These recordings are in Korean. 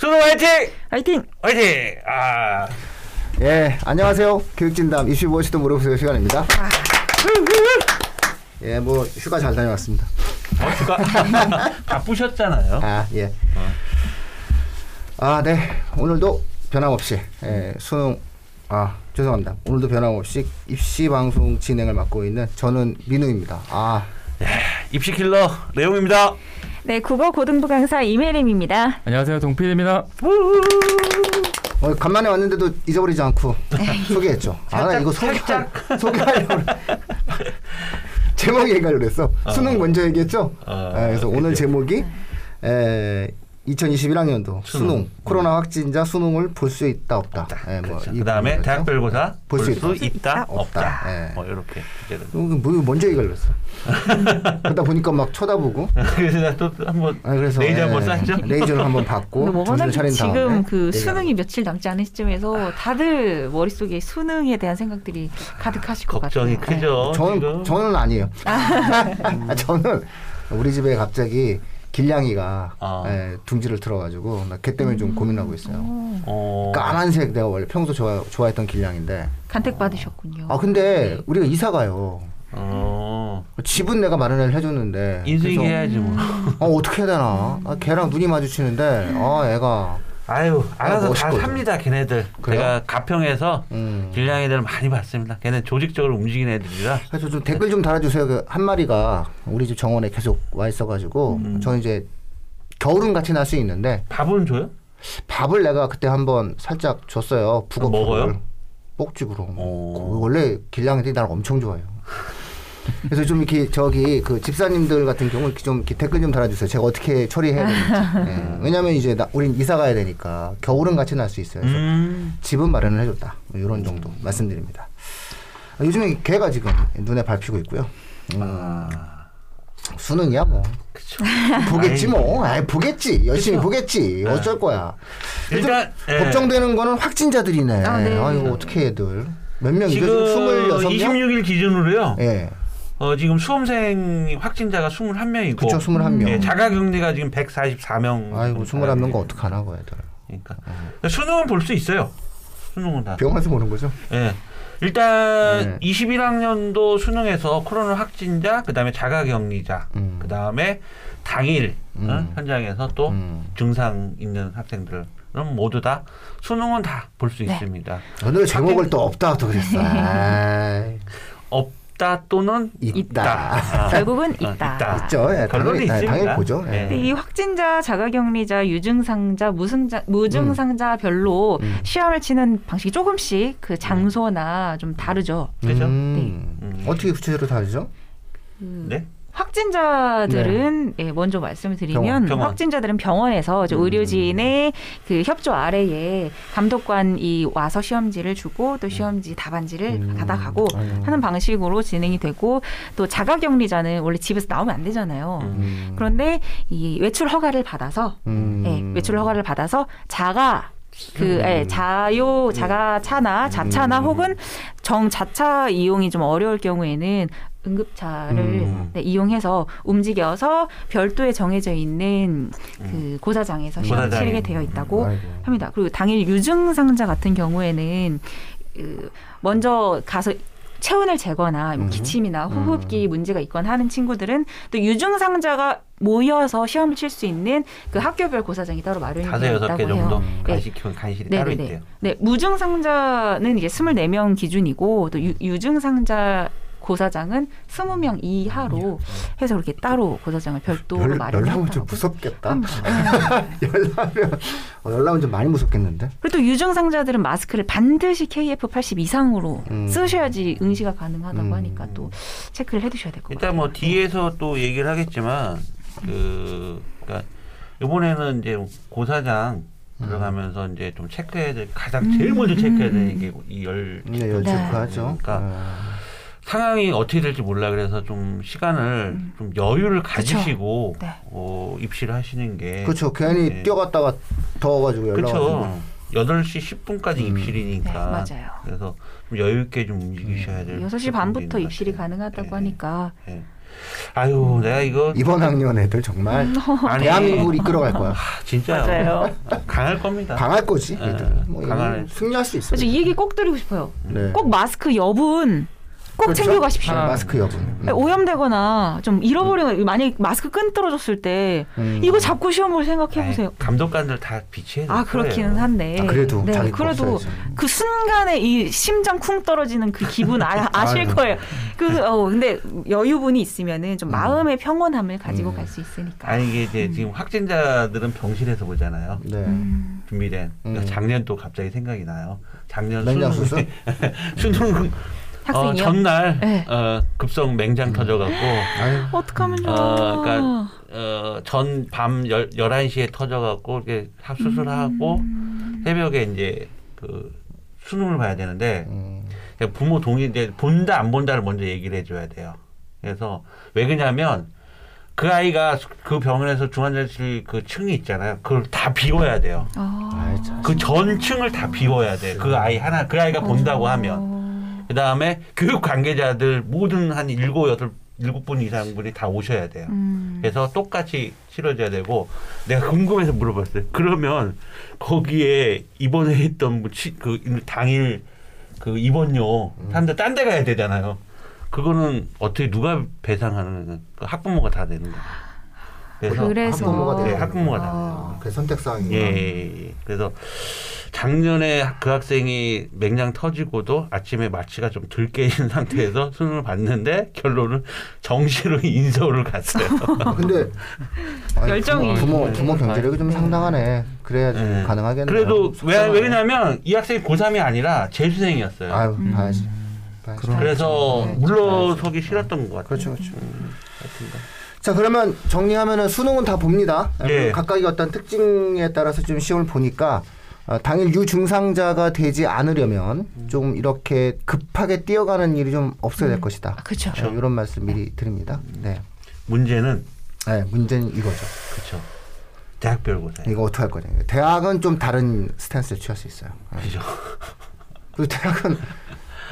수능 화이팅! 화이팅! 화이팅! 아. 예, 안녕하세요. 교육진담 이슈 무엇이든 물어보세요 시간입니다. 예, 뭐 휴가 잘 다녀왔습니다. 어, 휴가 바쁘셨잖아요. 아, 예. 아, 네. 오늘도 변함없이 예, 수능 아, 죄송합니다. 오늘도 변함없이 입시 방송 진행을 맡고 있는 저는 민우입니다. 아, 입시 킬러 내용입니다. 네, 국어 고등부 강사 이메림입니다. 안녕하세요 동필입니다. 어, 간만에 왔는데도 잊어버리지 않고 소개했죠. 아, 나 이거 소개. 소개하려고 제목 얘기하려고 그랬어. 수능 먼저 얘기했죠. 어, 예, 그래서 오늘 그죠. 제목이 에, 2021학년도 수능, 수능. 코로나 확진자 수능을 볼 수 있다 없다. 예, 뭐 그렇죠. 이 그다음에. 대학별고사 볼볼수수 있다. 있다, 없다. 없다. 예. 뭐 이렇게 주제를. 어, 뭐 먼저 그랬어. 그러다 보니까 막 쳐다보고 그래서 또 한번 아, 그래서 레이저 한번 예, 쐈죠. 레이저를 한번 받고 뭐 워낙에 차린 다음에 지금 그 수능이 며칠 남지 않은 시점에서 다들 머릿속에 수능에 대한 생각들이 가득하실 것 걱정이 같아요. 크죠. 저는 지금. 저는 아니에요. 저는 우리 집에 갑자기 길냥이가 아. 예, 둥지를 틀어가지고 나 걔 때문에 좀 고민하고 있어요. 어. 까만색 내가 원래 평소 좋아 좋아했던 길냥인데 간택 받으셨군요. 아 근데 우리가 이사 가요. 어. 집은 내가 마련을 해줬는데 인수인계 그래서 해야지 뭐. 어 어떻게 해야 되나? 아, 걔랑 눈이 마주치는데 아 애가 아유, 알아서 다. 삽니다, 걔네들. 그래요? 제가 가평에서 음. 길냥이들 많이 봤습니다. 걔네 조직적으로 움직이는 애들이라. 그래서 좀 댓글 좀 달아주세요. 그 한 마리가 우리 집 정원에 계속 와 있어가지고 음. 저는 이제 겨울은 같이 날 수 있는데 밥은 줘요? 밥을 내가 그때 한번 살짝 줬어요. 북어 먹어요? 꼭지구로. 오. 원래 길냥이들이 나를 엄청 좋아해요. 그래서 좀 이렇게 저기 그 집사님들 같은 경우 이렇게 좀 이렇게 댓글 좀 달아주세요. 제가 어떻게 처리해야 되는지. 예. 왜냐면 이제 나, 우린 이사 가야 되니까 겨울은 같이 날 수 있어요. 그래서 음. 집은 마련을 해줬다. 뭐 이런 정도 말씀드립니다. 아, 요즘에 개가 지금 눈에 밟히고 있고요. 음, 아. 수능이야 뭐. 그쵸. 보겠지 뭐. 아이, 보겠지. 열심히 그쵸. 보겠지. 네. 어쩔 거야. 일단, 예. 걱정되는 거는 확진자들이네. 아, 네. 아, 이거 어떻게 애들. 몇 명이죠? 지금 지금 26명? 26일 기준으로요. 예. 어, 지금 수험생 확진자가 21명이고. 그쵸, 21명. 예, 자가격리가 지금 144명. 아이고, 21명 거 어떡하나, 그 애들. 그러니까. 수능은 볼 수 있어요. 수능은 다. 병원에서 보는 거죠? 예. 일단 네. 21학년도 수능에서 코로나 확진자, 그다음에 자가격리자, 음. 그다음에 당일 어? 음. 현장에서 또 음. 증상 있는 학생들은 모두 다 수능은 다 볼수 네. 있습니다. 오늘 제목을 또 없다 또 그랬어. 아이, 없다 또는 있다. 아. 결국은 어, 있다. 있다. 있죠. 예, 결론이 당연히, 있습니다. 당연히 보죠. 예. 네. 근데 이 확진자, 자가격리자, 유증상자, 무증자, 무증상자별로 음. 시험을 치는 방식이 조금씩 그 장소나 좀 다르죠. 그죠? 음. 음. 어떻게 구체적으로 다르죠? 네. 확진자들은 예, 먼저 말씀을 드리면 병원, 병원. 확진자들은 병원에서 음. 의료진의 그 협조 아래에 감독관이 와서 시험지를 주고 또 시험지 답안지를 음. 받아가고 아유. 하는 방식으로 진행이 되고 또 자가격리자는 원래 집에서 나오면 안 되잖아요. 음. 그런데 이 외출 허가를 받아서 음. 예, 외출 허가를 받아서 자가 그 예, 자요 자가 차나 자차나 음. 혹은 정 자차 이용이 좀 어려울 경우에는 응급차를 음. 네, 이용해서 움직여서 별도에 정해져 있는 그 고사장에서 시험을 고사장에. 치르게 되어 있다고 아이고. 합니다. 그리고 당일 유증 상자 같은 경우에는 그 먼저 가서 체온을 재거나 뭐 음. 기침이나 호흡기 문제가 있거나 하는 친구들은 또 유증상자가 모여서 시험을 칠 수 있는 그 학교별 고사장이 따로 마련이 되어 있다고 해요. 정도 네. 간식 간실이 따로 네네네. 있대요. 네, 무증상자는 이제 24명 기준이고 또 유, 유증상자 고사장은 20명 이하로 해서 그렇게 따로 고사장을 별도로 열, 마련했다고. 열나면 좀 무섭겠다. 음, 열나면 어, 열나면 좀 많이 무섭겠는데. 그리고 또 유증상자들은 마스크를 반드시 KF80 이상으로 음. 쓰셔야지 응시가 가능하다고 음. 하니까 또 체크를 해두셔야 될 것 같아요. 일단 뭐 뒤에서 또 얘기를 하겠지만 그 그러니까 이번에는 이제 고사장 들어가면서 이제 좀 체크해야 될 가장 제일 먼저 체크해야 되는 게 이열 네, 열 체크하죠. 그러니까 아. 상황이 어떻게 될지 몰라 그래서 좀 시간을 좀 여유를 가지시고 네. 어, 입시를 하시는 게 그렇죠. 괜히 네. 뛰어갔다가 더워가지고 연락. 그렇죠. 8시 10분까지 음. 입실이니까 네, 맞아요. 그래서 좀 여유 있게 좀 움직이셔야 될 6시 부분도 반부터 입실이. 가능하다고 네. 하니까 네. 아유 내가 이거 이번 학년 애들 정말 아니, 대한민국을 이끌어갈 거야. 아, 진짜요. 맞아요. 강할 겁니다. 강할 거지. 네. 뭐 강할- 승리할 수 있어. 그래서 이 얘기 꼭 드리고 싶어요. 네. 꼭 마스크 여분 꼭 그렇죠? 챙겨가십시오. 네, 마스크 여분. 음. 오염되거나 좀 잃어버리거나 만약 마스크 끈 떨어졌을 때 음. 이거 잡고 시험 볼 생각해 보세요. 아이, 감독관들 다 비치해. 아 그렇기는 한데. 아, 그래도 네, 그래도 없어야지. 그 순간에 이 심장 쿵 떨어지는 그 기분 아, 아실 아유. 거예요. 그 어, 근데 여유분이 있으면은 좀 음. 마음의 평온함을 가지고 음. 갈수 있으니까. 아니 이게 이제 지금 확진자들은 병실에서 보잖아요. 네. 음. 준비된. 음. 작년 또 갑자기 생각이 나요. 작년 수능? 수능 어, 학생이요. 전날 네. 어, 급성 맹장 터져갖고 아유. 어떡하면 좋아. 어, 그러니까 어, 전밤 11시에 터져갖고 이렇게 하- 수술하고 음. 새벽에 이제 그 수능을 봐야 되는데 음. 그러니까 부모 동의 이제 본다 안 본다를 먼저 얘기를 해줘야 돼요. 그래서 왜 그러냐면 그 아이가 그 병원에서 중환자실 그 층이 있잖아요. 그걸 다 비워야 돼요. 아. 그 전 층을 다 비워야 돼. 그 아이 하나 그 아이가 본다고 하면 어. 그 다음에 교육 관계자들 모든 한 일곱 여덟 일곱 분 이상 분이 다 오셔야 돼요. 음. 그래서 똑같이 치러져야 되고 내가 궁금해서 물어봤어요. 그러면 거기에 입원해 있던 뭐 치- 그 당일 그 입원료 사람들 딴 데 가야 되잖아요. 그거는 어떻게 누가 배상하는? 그 학부모가 다 되는 거예요. 그래서 그래서 학부모가 네, 돼요. 학부모가 다 아. 돼요. 그 선택 사항이구나. 예, 예, 예. 그래서 작년에 그 학생이 맹장 터지고도 아침에 마취가 좀 덜 깨진 상태에서 수능을 봤는데 결론은 정시로 인서울을 갔어요. 아, 근데 열정이. 부모 부모 경제력이 좀 상당하네. 그래야 좀 네. 가능하겠네. 그래도 왜, 왜 그러냐면 이 학생이 고3이 아니라 재수생이었어요. 아유 음. 봐야지. 봐야지. 그래서 네, 물러서기 싫었던 것 같아요. 그렇죠, 그렇죠. 음. 자 그러면 정리하면은 수능은 다 봅니다. 예. 각각의 어떤 특징에 따라서 좀 시험을 보니까 어, 당일 유증상자가 되지 않으려면 좀 이렇게 급하게 뛰어가는 일이 좀 없어야 될 것이다. 아, 그렇죠. 네, 이런 말씀 미리 드립니다. 네, 문제는 네 문제는 이거죠. 그렇죠. 대학별 고사. 이거 어떻게 할 거냐. 대학은 좀 다른 스탠스를 취할 수 있어요. 네. 그죠. 그리고 대학은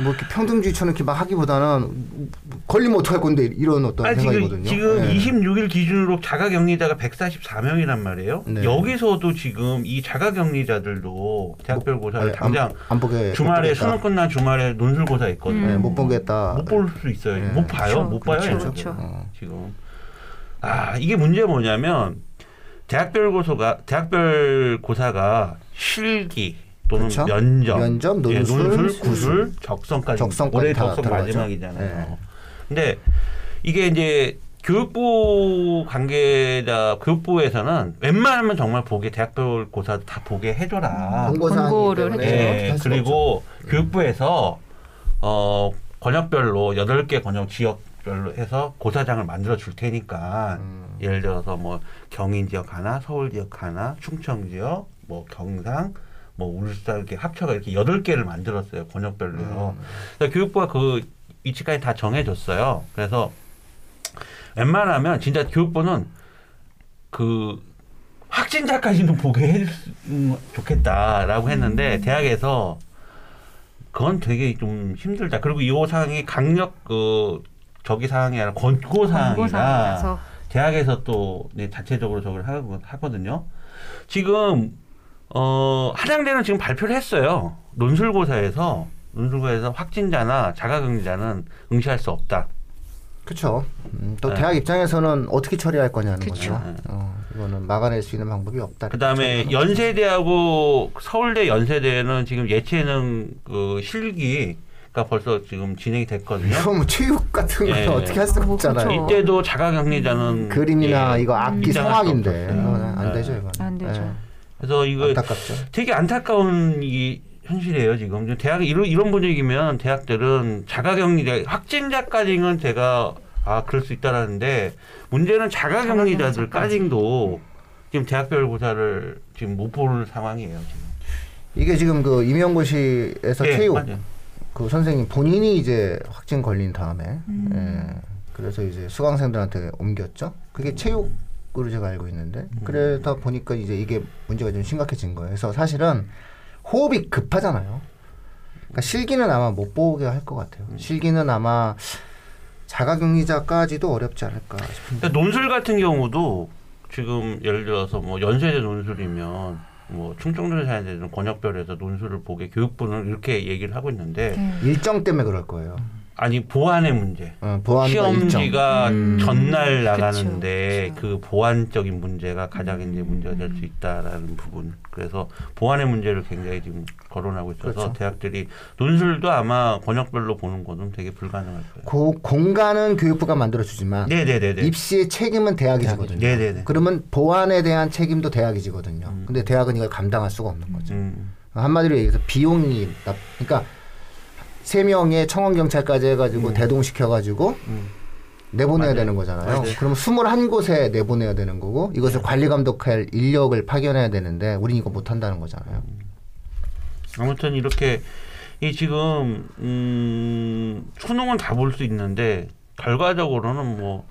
뭐 이렇게 평등주의처럼 이렇게 막 하기보다는 걸리면 어떡할 건데 이런 어떤 아 지금 생각이거든요. 지금 네. 26일 기준으로 자가격리자가 144명이란 말이에요. 네. 여기서도 지금 이 자가격리자들도 대학별고사를 아니, 당장 안, 안 주말에 못 수능. 끝난 주말에 논술고사 있거든요. 네, 못 보겠다. 못 볼 수 있어요. 네. 못 봐요. 그렇죠. 못 봐요. 그렇죠. 그렇죠. 어. 지금 아 이게 문제 뭐냐면 대학별 고소가 대학별 고사가 실기 또는 그렇죠. 면접, 면접, 예, 논술, 논술, 구술, 적성까지 적성까지 올해 다 적성 들어가죠. 마지막이잖아요. 네. 근데 이게 이제 교육부 관계자 교육부에서는 웬만하면 정말 보게 대학별 고사 다 보게 해줘라. 권고를 예, 할 수가 그리고 교육부에서 어 권역별로 여덟 개 권역 지역별로 해서 고사장을 만들어 줄 테니까 음. 예를 들어서 뭐 경인 지역 하나, 서울 지역 하나, 충청 지역, 뭐 경상, 뭐 울산 이렇게 합쳐가 이렇게 여덟 개를 만들었어요 권역별로요. 음. 그래서 교육부가 그 위치까지 다 정해줬어요. 그래서 웬만하면 진짜 교육부는 그 확진자까지는 보게 해줬으면 좋겠다라고 했는데 대학에서 그건 되게 좀 힘들다. 그리고 이 사항이 강력 그 저기 사항이 아니라 권고 사항이라 대학에서 또 네, 자체적으로 저걸 하거든요. 지금 어 한양대는 지금 발표를 했어요. 논술고사에서 논술고사에서 확진자나 자가격리자는 응시할 수 없다. 그렇죠. 음, 또 네. 대학 입장에서는 어떻게 처리할 거냐는 그쵸. 거죠. 어, 이거는 막아낼 수 있는 방법이 없다. 그다음에 연세대하고 서울대 연세대는 지금 예체능 그 실기 가 벌써 지금 진행이 됐거든요. 이거 뭐 체육 같은 거는 예. 어떻게 할 수가 어, 뭐 없잖아요. 그쵸. 이때도 자가격리자는 그림이나 예, 이거 악기 성악인데. 이거는 안 네. 되죠 이거는. 안 되죠. 예. 그래서 이거 안타깝죠. 되게 안타까운 이 현실이에요 지금 대학 이런 이런 분위기면 대학들은 자가격리 확진자까지는 제가 아 그럴 수 있다라는데 문제는 자가격리자들까지도 지금 대학별 고사를 지금 못 볼 상황이에요 지금. 이게 지금 그 임용고시에서 예, 체육 맞아요. 그 선생님 본인이 이제 확진 걸린 다음에 음. 예, 그래서 이제 수강생들한테 옮겼죠. 그게 체육 으로 제가 알고 있는데 그러다 보니까 이제 이게 문제가 좀 심각해진 거예요. 그래서 사실은 호흡이 급하잖아요. 그러니까 실기는 아마 못 보게 할 것 같아요. 실기는 아마 자가격리자까지도 어렵지 않을까 싶은데. 논술 같은 경우도 지금 예를 들어서 뭐 연세대 논술이면 뭐 충청도 사회대는 권역별에서 논술을 보게 교육부는 이렇게 얘기를 하고 있는데 네. 일정 때문에 그럴 거예요. 아니 보안의 문제. 어. 시험지가 음. 전날 그쵸, 나가는데 그쵸. 그 보안적인 문제가 가장 이제 문제가 될 수 있다라는 부분. 그래서 보안의 문제를 굉장히 지금 거론하고 있어서 그렇죠. 대학들이 논술도 아마 권역별로 보는 거는 되게 불가능할 거예요. 고, 공간은 교육부가 만들어주지만 네네네네. 입시의 책임은 대학이 지거든요. 네네네. 그러면 보안에 대한 책임도 대학이 지거든요. 음. 근데 대학은 이걸 감당할 수가 없는 거죠. 음. 한마디로 얘기해서 비용이 나- 그러니까 세 명의 청원 경찰까지 해가지고 음. 대동시켜가지고 음. 내보내야 맞아요. 되는 거잖아요. 맞아요. 그럼 21곳에 내보내야 되는 거고 이것을 관리 감독할 인력을 파견해야 되는데 우린 이거 못 한다는 거잖아요. 아무튼 이렇게 이 지금 음, 수능은 다 볼 수 있는데 결과적으로는 뭐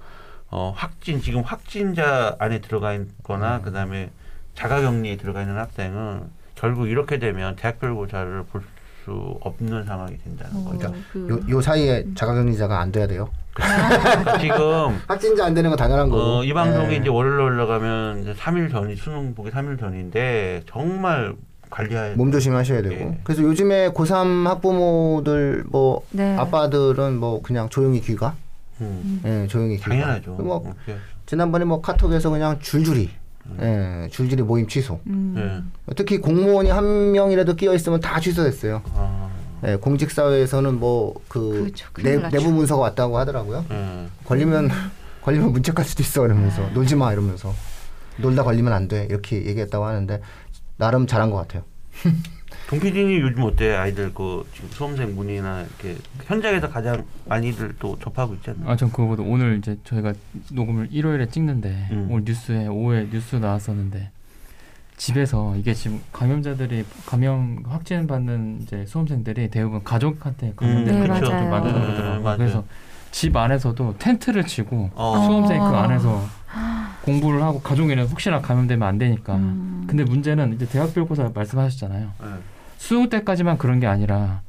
어, 확진 지금 확진자 안에 들어가 있거나 그다음에 자가격리에 들어가 있는 학생은 결국 이렇게 되면 대학별 고사를 볼 수 없는 상황이 된다는 거죠. 어, 그, 요, 요 사이에 자가격리자가 안 돼야 돼요. 그러니까 지금 확진자 안 되는 건 당연한 거고. 어, 이 방송이 예. 이제 월요일 올라가면 이제 3일 전이 수능 보기 3일 전인데 정말 관리해야 몸 조심하셔야 되고. 예. 그래서 요즘에 고3 학부모들 뭐 네. 아빠들은 뭐 그냥 조용히 귀가. 음, 예, 조용히 귀가. 당연하죠. 뭐 그렇게. 지난번에 뭐 카톡에서 그냥 줄줄이 예, 줄줄이 모임 취소. 음. 예. 특히 공무원이 한 명이라도 끼어 있으면 다 취소됐어요. 아, 예, 공직 사회에서는 뭐그 그렇죠. 내부 문서가 왔다고 하더라고요. 예. 걸리면 걸리면 문책할 수도 있어 이러면서 놀지 마 이러면서 놀다 걸리면 안 돼 이렇게 얘기했다고 하는데 나름 잘한 것 같아요. 동 PD님 요즘 어때? 아이들 그 지금 수험생 문의나 이렇게 현장에서 가장 많이들 또 접하고 있잖아요. 아, 전 그거보다 오늘 이제 저희가 녹음을 일요일에 찍는데 음. 오늘 뉴스에 오후에 뉴스 나왔었는데 집에서 이게 지금 감염자들이 감염 확진 받는 이제 수험생들이 대부분 가족한테 감염된 음, 네, 맞아요. 좀 많다고 네, 그러더라고요. 맞아요. 그래서 집 안에서도 텐트를 치고 어. 수험생이 그 어. 안에서 공부를 하고 가족에는 혹시나 감염되면 안 되니까. 음. 근데 문제는 이제 대학별고사 말씀하셨잖아요. 예. 수능 때까지만 그런 게 아니라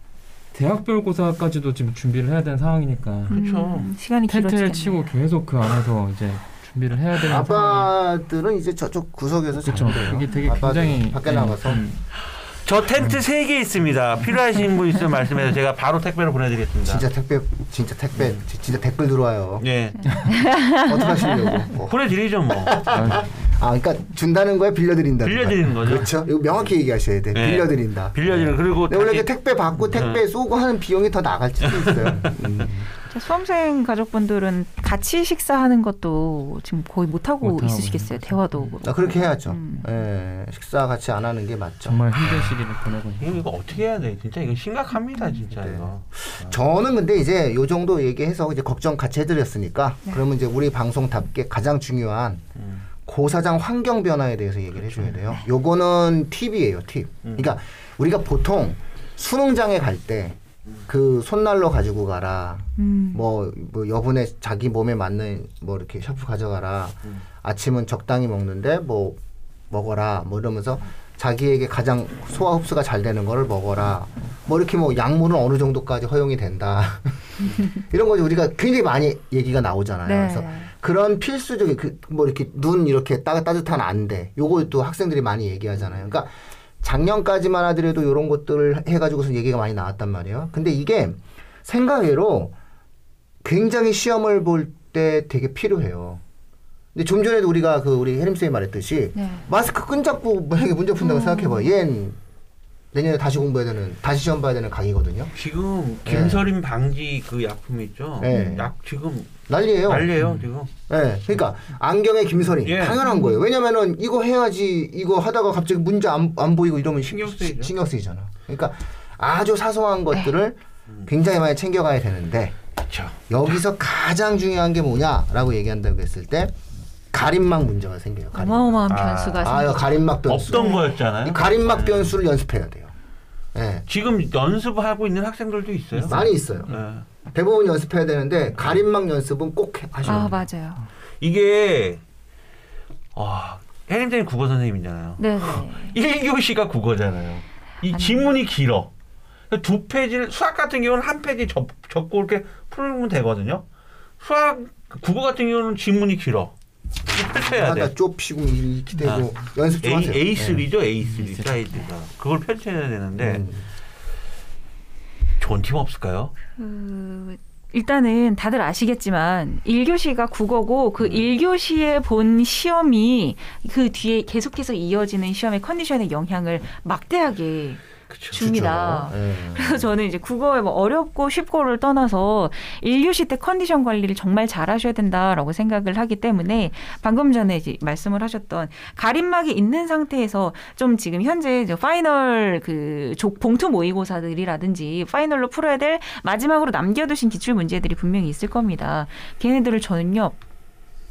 대학별 고사까지도 지금 준비를 해야 되는 상황이니까 그렇죠. 음, 시간이 텐트를 길어지겠네. 치고 계속 그 안에서 이제 준비를 해야 되는 아빠들은 이제 저쪽 구석에서 그렇죠. 이게 되게 굉장히 밖에 네, 나가서 음, 저 텐트 세 개 있습니다. 필요하신 분 있으면 말씀해서 제가 바로 택배로 보내드리겠습니다. 진짜 택배 진짜 택배 지- 진짜 댓글 들어와요. 예, 어떻게 하시려고? 뭐. 보내드리죠 뭐. 아 그러니까 준다는 거에 빌려드린다. 빌려드리는 거죠. 그렇죠. 이거 명확히 얘기하셔야 돼. 네. 빌려드린다. 빌려드리는 그리고 근데 원래 그 택배 받고 택배 쏘고 하는 비용이 더 나갈 수도 있어요. 음. 자, 수험생 가족분들은 같이 식사하는 것도 지금 거의 못 하고 있으시겠어요. 대화도 아, 그렇고. 그렇게 해야죠. 음. 예, 식사 같이 안 하는 게 맞죠. 정말 힘든 시기를 보내고 있는 이거, 이거 어떻게 해야 돼? 진짜 이거 심각합니다, 진짜 네. 이거. 저는 근데 이제 요 정도 얘기해서 이제 걱정 같이 해드렸으니까 네. 그러면 이제 우리 방송답게 가장 중요한 음. 고사장 환경 변화에 대해서 얘기를 해줘야 돼요. 요거는 팁이에요, 팁. 음. 그러니까 우리가 보통 수능장에 갈 때 그 손난로 가지고 가라. 음. 뭐, 뭐 여분의 자기 몸에 맞는 뭐 이렇게 샤프 가져가라. 음. 아침은 적당히 먹는데 뭐 먹어라. 뭐 이러면서 자기에게 가장 소화 흡수가 잘 되는 거를 먹어라. 뭐 이렇게 뭐 약물은 어느 정도까지 허용이 된다. 이런 거지 우리가 굉장히 많이 얘기가 나오잖아요. 네. 그래서 그런 필수적인 그 뭐 이렇게 눈 이렇게 따, 따뜻한 안대. 요것도 학생들이 많이 얘기하잖아요. 그러니까 작년까지만 하더라도 이런 것들을 해가지고서 얘기가 많이 나왔단 말이에요. 근데 이게 생각외로 굉장히 시험을 볼 때 되게 필요해요. 근데 좀 전에도 우리가 그 우리 혜림 쌤이 말했듯이 네. 마스크 끈잡고 만약에 문제 푼다고 음. 생각해봐. 얜 내년에 다시 공부해야 되는, 다시 시험 봐야 되는 강의거든요. 지금 네. 김서림 방지 그 약품 있죠? 네. 약 지금 난리예요. 난리예요 지금. 예, 그러니까 안경에 김서림 예. 당연한 거예요. 왜냐면은 이거 해야지 이거 하다가 갑자기 문제 안, 안 보이고 이러면 시- 신경 쓰이죠. 신경 쓰이잖아. 그러니까 아주 사소한 것들을 음. 굉장히 많이 챙겨가야 되는데 그렇죠. 여기서 가장 중요한 게 뭐냐라고 얘기한다고 했을 때 가림막 문제가 생겨요. 가림막. 어마어마한 아. 변수가 아, 생기죠. 가림막 변수. 없던 거였잖아요. 이 가림막 네. 변수를 연습해야 돼요. 예. 지금 연습하고 있는 학생들도 있어요. 많이 있어요. 네. 대부분 연습해야 되는데 가림막 연습은 꼭 해- 하셔야 아 돼요. 맞아요. 이게 아 혜림쌤이 국어 선생님이잖아요. 네네. 1교시가 국어잖아요. 이. 지문이 길어. 두 페이지를 수학 같은 경우는 한 페이지 접, 접고 이렇게 풀면 되거든요. 수학 국어 같은 경우는 지문이 길어. 펼쳐야 돼. 좁히고 이렇게 되고 연습 좀 하세요. A, 네. A3죠 A3 사이즈가 그걸 펼쳐야 되는데 음. 좋은 팀 없을까요? 그 일단은 다들 아시겠지만 1교시가 국어고 음. 그 1교시에 본 시험이 그 뒤에 계속해서 이어지는 시험의 컨디션에 영향을 막대하게 그쵸. 줍니다. 예. 그래서 저는 이제 국어에 뭐 어렵고 쉽고를 떠나서 1교시 때 컨디션 관리를 정말 잘 하셔야 된다라고 생각을 하기 때문에 방금 전에 이제 말씀을 하셨던 가림막이 있는 상태에서 좀 지금 현재 이제 final 그 조- 봉투 모의고사들이라든지 final로 풀어야 될 마지막으로 남겨두신 기출 문제들이 분명히 있을 겁니다. 걔네들을 저는요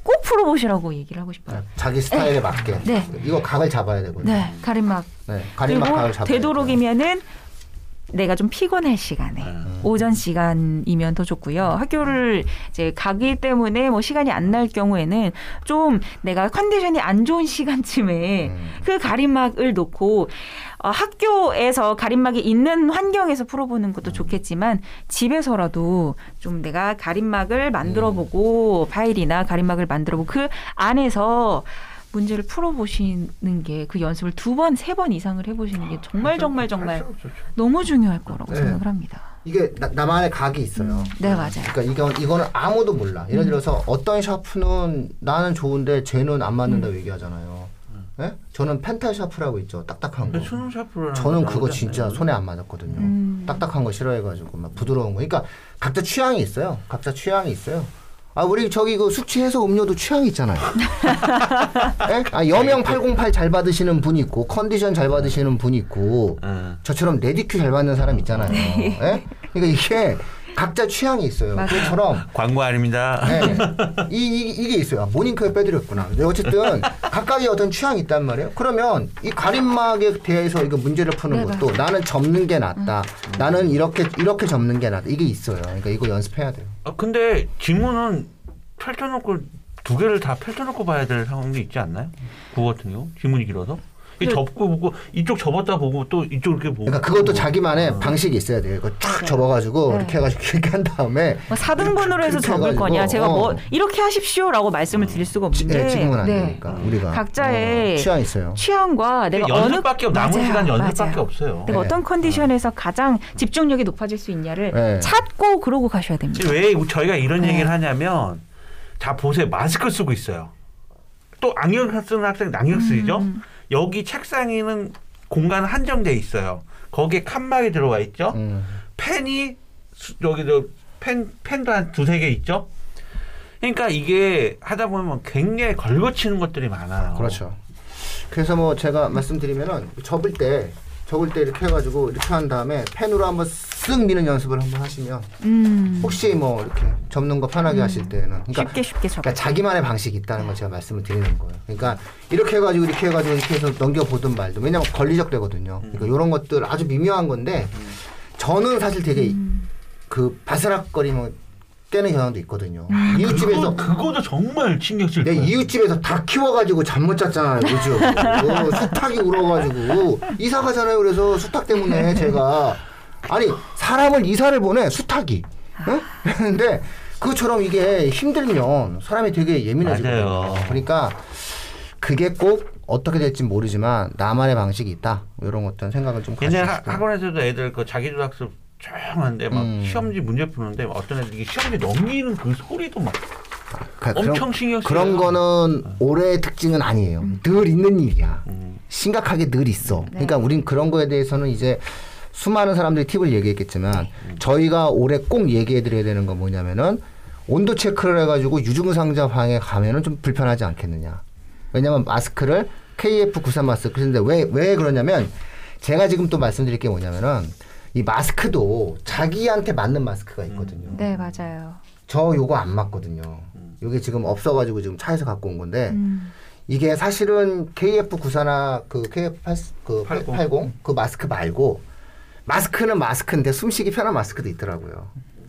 꼭 풀어보시라고 얘기를 하고 싶어요. 자기 스타일에 맞게 네. 이거 각을 잡아야 되거든요. 네, 가림막 네, 가림막 각을 잡아야 되도록이면은 내가 좀 피곤할 시간에 네. 오전 시간이면 더 좋고요. 학교를 이제 가기 때문에 뭐 시간이 안 날 경우에는 좀 내가 컨디션이 안 좋은 시간쯤에 음. 그 가림막을 놓고 어, 학교에서 가림막이 있는 환경에서 풀어보는 것도 좋겠지만 집에서라도 좀 내가 가림막을 만들어보고 파일이나 가림막을 만들어보고 그 안에서 문제를 풀어보시는 게 그 연습을 두 번, 세 번 이상을 해보시는 게 정말 정말 정말 너무 중요할 거라고 네. 생각을 합니다. 이게 나, 나만의 각이 있어요. 네, 맞아요. 그러니까 이건 이거는 아무도 몰라. 예를 들어서 어떤 샤프는 나는 좋은데 쟤는 안 맞는다고 얘기하잖아요. 예? 저는 펜탈 샤프라고 있죠. 딱딱한 거. 수능 샤프를 저는 그거 진짜 손에 안 맞았거든요. 음. 딱딱한 거 싫어해가지고 막 부드러운 거. 그러니까 각자 취향이 있어요. 각자 취향이 있어요. 아 우리 저기 그 숙취 해소 음료도 취향이 있잖아요. 예? 아 여명 808 잘 받으시는 분 있고 컨디션 잘 받으시는 분 있고 응. 저처럼 레디큐 잘 받는 사람 있잖아요. 예? 그러니까 이게 각자 취향이 있어요. 그처럼 광고 아닙니다. 네. 이, 이, 이게 있어요. 아, 모닝케어 빼드렸구나. 어쨌든 각각의 어떤 취향이 있단 말이에요. 그러면 이 가림막에 대해서 이거 문제를 푸는 네, 것도 나는 접는 게 낫다. 나는 이렇게 이렇게 접는 게 낫다. 이게 있어요. 그러니까 이거 연습해야 돼요. 아, 근데 지문은 펼쳐놓고 두 개를 다 펼쳐놓고 봐야 될 상황도 있지 않나요? 그거 같은 경우 지문이 길어서 이게 네. 접고 보고 이쪽 접었다 보고 또 이쪽 이렇게 보고 그러니까 그것도 보고. 자기만의 방식이 있어야 돼요. 이거 쫙 접어가지고 네. 이렇게 해가지고 이렇게 한 다음에 뭐 4등분으로 해서 해가지고, 거냐? 제가 뭐 어. 이렇게 하십시오라고 말씀을 드릴 수가 지- 없는데 네, 지금은 안 네. 되니까 우리가 각자의 어, 취향 있어요. 취향과 내가 어느 연습밖에 없 남은 맞아요, 시간 연습밖에 맞아요. 없어요. 내가 네. 어떤 컨디션에서 가장 집중력이 높아질 수 있냐를 네. 찾고 그러고 가셔야 됩니다. 왜 저희가 이런 네. 얘기를 하냐면 자 보세요 마스크 쓰고 있어요. 또 안경 쓰는 학생 안경 쓰죠. 음. 여기 책상에는 공간 한정돼 있어요. 거기에 칸막이 들어가 있죠. 음. 펜이 수- 여기 저펜 펜도 한 두세 개 있죠. 그러니까 이게 하다 보면 굉장히 걸거치는 것들이 많아요. 그렇죠. 그래서 뭐 제가 말씀드리면은 접을 때 접을 때 이렇게 해가지고 이렇게 한 다음에 펜으로 한번 쓱 미는 연습을 한번 하시면 음. 혹시 뭐 이렇게 접는 거 편하게 하실 때는 그러니까, 쉽게 쉽게 적어. 그러니까 자기만의 방식이 있다는 걸 제가 말씀을 드리는 거예요. 그러니까 이렇게 해가지고 이렇게 해가지고 이렇게 해서 넘겨보든 말든 왜냐면 걸리적 되거든요. 그러니까 이런 것들 아주 미묘한 건데 저는 사실 되게 음. 그 바스락거리면 깨는 경향도 있거든요. 이웃집에서 그거, 그거 도 정말 신경 쓸 내 거예요. 이웃집에서 다 키워가지고 잠 못 잤잖아요, 요즘. 어, 수탉이 울어가지고. 이사 가잖아요, 그래서 수탉 때문에 제가. 아니, 사람을 이사를 보내, 수탉이. 응? 근데 그것처럼 이게 힘들면 사람이 되게 예민해지거든요. 그러니까 그게 꼭 어떻게 될지 모르지만 나만의 방식이 있다. 이런 것들 생각을 좀 있어요. 학원에서도 애들 그 자기조학습 조용한데 막 음. 시험지 문제 푸는데 어떤 애들이 시험지 넘기는 그 소리도 막 그러니까 엄청 신경 쓰여요. 그런 거는 올해의 특징은 아니에요. 늘 있는 일이야. 음. 심각하게 늘 있어. 네. 그러니까 우린 그런 거에 대해서는 이제 수많은 사람들이 팁을 얘기했겠지만 저희가 올해 꼭 얘기해 드려야 되는 건 뭐냐면은 온도 체크를 해가지고 유증상자 방에 가면은 좀 불편하지 않겠느냐. 왜냐면 마스크를 KF93 마스크 근데 왜, 왜 그러냐면 제가 지금 또 말씀드릴 게 뭐냐면은 이 마스크도 자기한테 맞는 마스크가 있거든요. 네 맞아요. 저 요거 안 맞거든요. 요게 지금 없어가지고 지금 차에서 갖고 온 건데 음. 이게 사실은 KF94나 그 KF80 그 80. 80, 그 마스크 말고 마스크는 마스크인데 숨쉬기 편한 마스크도 있더라고요.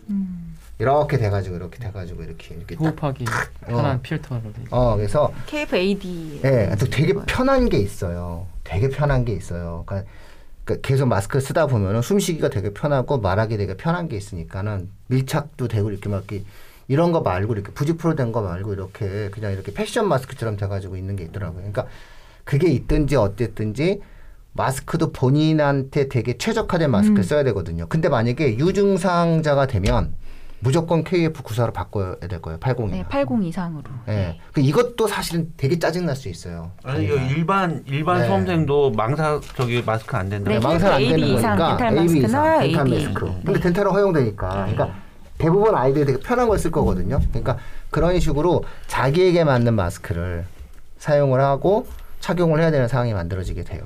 음. 이렇게 돼가지고 이렇게 돼가지고 이렇게 이렇게 딱. 호흡하기 편한 필터로 돼 있어요. 어 그래서 KFAD. 예, 또 되게 편한 게 있어요. 되게 편한 게 있어요. 그러니까, 그러니까 계속 마스크 쓰다 보면은 숨쉬기가 되게 편하고 말하기 되게 편한 게 있으니까는 밀착도 되고 이렇게 막 이렇게 이런 거 말고 이렇게 부직포로 된 거 말고 이렇게 그냥 이렇게 패션 마스크처럼 돼가지고 있는 게 있더라고요. 그러니까 그게 있든지 어쨌든지 마스크도 본인한테 되게 최적화된 마스크를 써야 되거든요. 근데 만약에 유증상자가 되면 무조건 KF94로 바꿔야 될 거예요. 80이. 네, 80 이상으로. 예. 네. 그 이것도 사실은 되게 짜증 날 수 있어요. 아니 이거 일반 일반 네. 수험생도 망사 저기 마스크 안 된다. 네, 네, 망상 안 AB 되는 이상 거니까 덴탈 AB 이상 덴탈. 마스크. 네. 근데 덴탈은 허용되니까. 그러니까 대부분 아이들이 되게 편한 걸 쓸 거거든요. 그러니까 그런 식으로 자기에게 맞는 마스크를 사용을 하고 착용을 해야 되는 상황이 만들어지게 돼요.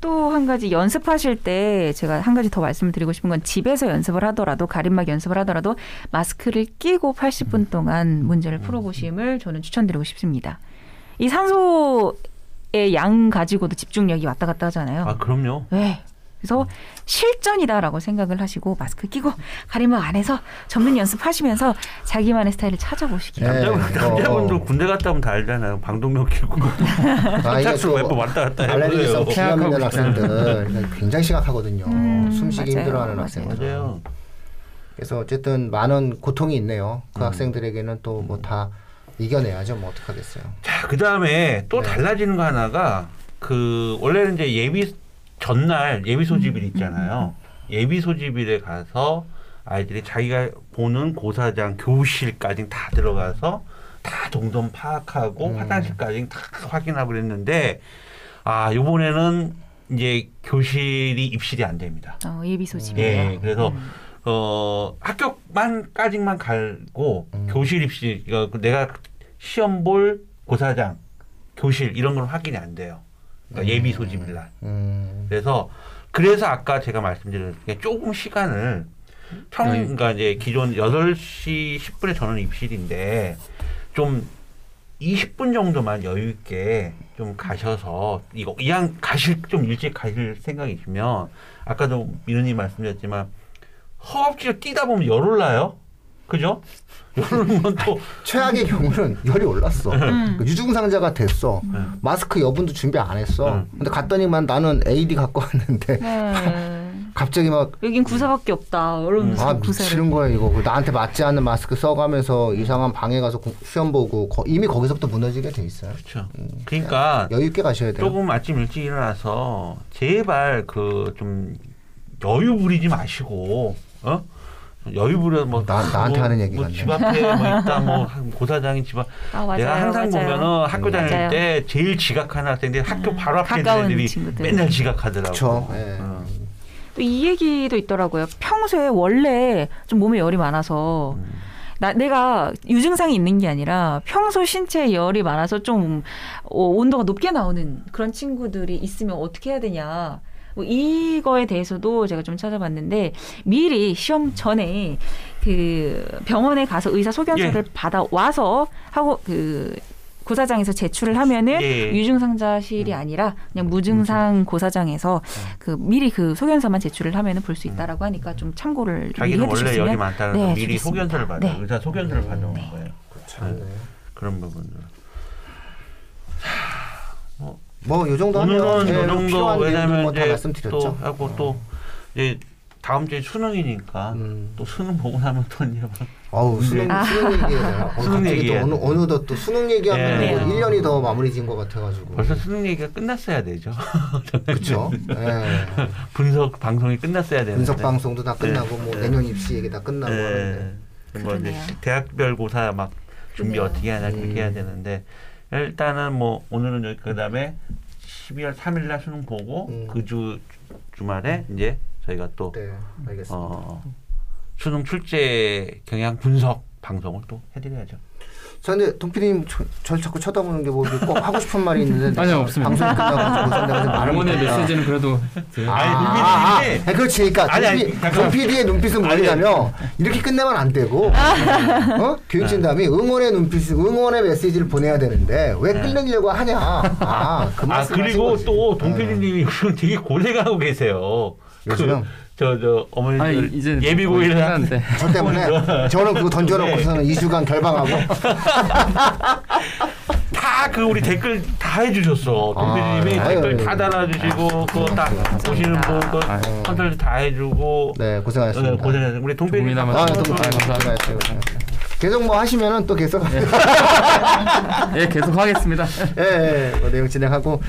또 한 가지 연습하실 때 제가 한 가지 더 말씀을 드리고 싶은 건 집에서 연습을 하더라도 가림막 연습을 하더라도 마스크를 끼고 80분 동안 문제를 풀어보심을 저는 추천드리고 싶습니다. 이 산소의 양 가지고도 집중력이 왔다 갔다 하잖아요. 아 그럼요. 네. 그래서 실전이다라고 생각을 하시고 마스크 끼고 가림막 안에서 전문 연습하시면서 자기만의 스타일을 찾아보시기 네. 바랍니다. 남자분, 어. 남자분들 군대 갔다 오면 다 알잖아요. 방독면 끼고 또 몇번 왔다 갔다 알레르기성 해보세요. 비염 있는 학생들 굉장히 심각하거든요. 음, 숨쉬기 맞아요. 힘들어하는. 학생들. 맞아요. 그래서 어쨌든 많은 고통이 있네요. 그 음. 학생들에게는 또 뭐 다 이겨내야죠. 뭐 어떡하겠어요. 자, 그 다음에 또 네. 달라지는 거 하나가 그 원래는 이제 예비 전날 예비 소집일 있잖아요. 예비 소집일에 가서 아이들이 자기가 보는 고사장 교실까지 다 들어가서 다 동선 파악하고 음. 화장실까지 다 확인하고 그랬는데 아 이번에는 이제 교실이 입실이 안 됩니다. 어, 예비 소집이에요. 예, 그래서 음. 어 학교만까지만 갈고 음. 교실 입시 이거 그 내가 시험 볼 고사장 교실 이런 건 확인이 안 돼요. 그러니까 예비 소집일 날. 음. 그래서 그래서 아까 제가 말씀드린 게 조금 시간을 평 네. 그러니까 이제 기존 8시 10분에 저는 입실인데 좀 20분 정도만 여유 있게 좀 가셔서 이거 이왕 가실 좀 일찍 가실 생각이시면 아까도 민우님 말씀드렸지만 허겁지겁 뛰다 보면 열 올라요. 그죠? 열 오르면 또 최악의 경우는 열이 올랐어. 음. 그 유증상자가 됐어. 음. 마스크 여분도 준비 안 했어. 음. 근데 갔더니만 나는 AD 갖고 왔는데 네. 갑자기 막 여긴 구사밖에 없다. 이러면서 아, 구사를. 미치는 거예요, 이거. 나한테 맞지 않는 마스크 써가면서 이상한 방에 가서 고- 시험 보고 거- 이미 거기서부터 무너지게 돼 있어요. 그렇죠. 그러니까 여유 있게 가셔야 돼요. 조금 아침 일찍 일어나서 제발 그 좀 여유 부리지 마시고 어 여유 부려 뭐 나- 나한테 하는 얘기 같네. 뭐집 앞에 뭐 있다 뭐 한 고사장이 집 앞. 아, 맞아요. 내가 항상 맞아요. 보면은 학교 음. 다닐 맞아요. 때 제일 지각하는 학생들이 학교 바로 앞에 있는 애들이 친구들. 맨날 지각하더라고. 그렇죠. 예. 어. 또이 얘기도 있더라고요. 평소에 원래 좀 몸에 열이 많아서 음. 나, 내가 유증상이 있는 게 아니라 평소 신체에 열이 많아서 좀 어, 온도가 높게 나오는 그런 친구들이 있으면 어떻게 해야 되냐. 뭐 이거에 대해서도 제가 좀 찾아봤는데 미리 시험 전에 그 병원에 가서 의사 소견서를 받아 와서 하고 그 고사장에서 제출을 하면은 예. 유증상자실이 아니라 그냥 무증상 고사장에서 그 미리 그 소견서만 제출을 하면은 볼 수 있다라고 하니까 좀 참고를 미리 자기는 원래 해두셨으면 열이 많다는 거 네, 미리 좋겠습니다. 소견서를 받아요. 네. 의사 소견서를 받아오는 네. 거예요. 참, 네. 그런 부분들. 뭐, 요 정도 하면 오늘은 예, 이 정도 내용들 왜냐면 뭐다 이제 말씀드렸죠. 또 하고 또 이제 다음 주에 수능이니까 음. 또 수능 보고 나면 또 이제 막 아우 수능 아. 수능 얘기해요. 어, 수능 또 어느. 어느덧 또 수능 얘기하면 네. 뭐 1년이 더 마무리 지은 것 같아가지고. 벌써 수능 얘기가 끝났어야 되죠. 그렇죠. 예. 분석 방송이 끝났어야 되는데. 분석 방송도 다 끝나고 뭐 네. 내년 입시 얘기 다 끝나고 하는데. 네. 뭐. 대학별 고사 막 준비 그러네요. 어떻게 하냐 그렇게 음. 해야 되는데 일단은 뭐 오늘은 여기 그다음에 12월 3일 날 수능 보고 음. 그주 주말에 이제 저희가 또 네, 알겠습니다. 어, 수능 출제 경향 분석 방송을 또 해드려야죠. 저 근데 동필님 저, 절 자꾸 쳐다보는 게 뭐 꼭 하고 싶은 말이 있는데 아니요, 없습니다. 방송 끝나가지고 내가 좀 말을 못하니까. 메시지는 그래도 그- 아, 아, 아, 아, 그렇지. 그러니까 아니, 아니, 동피- 잠깐만. 동PD의 눈빛은 뭐냐면 이렇게 끝내면 안 되고 어? 교육진담이 응원의 눈빛, 응원의 메시지를 보내야 되는데 왜 네. 끝내려고 하냐. 아, 그아 말씀 그리고. 또 네. 요즘 되게 고생하고 계세요. 요즘? 그저 저 어머니들 하- 하는데 저 때문에 저는 그거 던져놓고서는 2주간 결방하고 다 그 우리 댓글 다 해주셨어. 동필이님이 아, 댓글 아유, 다 아유. 달아주시고 그거 다 보시는 분그 아유. 컨설트 다 해주고 네 네, 고생하셨습니다. 우리 조금이나마 아, 아, 동 감사합니다. 고생하셨어요. 계속 뭐 하시면은 또 계속 예, 계속 하겠습니다. 예, 예, 뭐 내용 진행하고.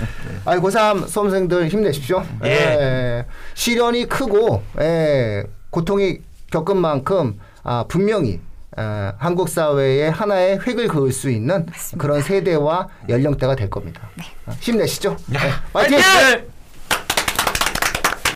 아이 고3 수험생들 힘내십시오. 예. 예. 시련이 크고 예, 고통이 겪은 만큼 아, 분명히 아, 한국 사회에 하나의 획을 그을 수 있는 그런 세대와 연령대가 될 겁니다. 아, 힘내시죠. 예, 화이팅! 화이팅!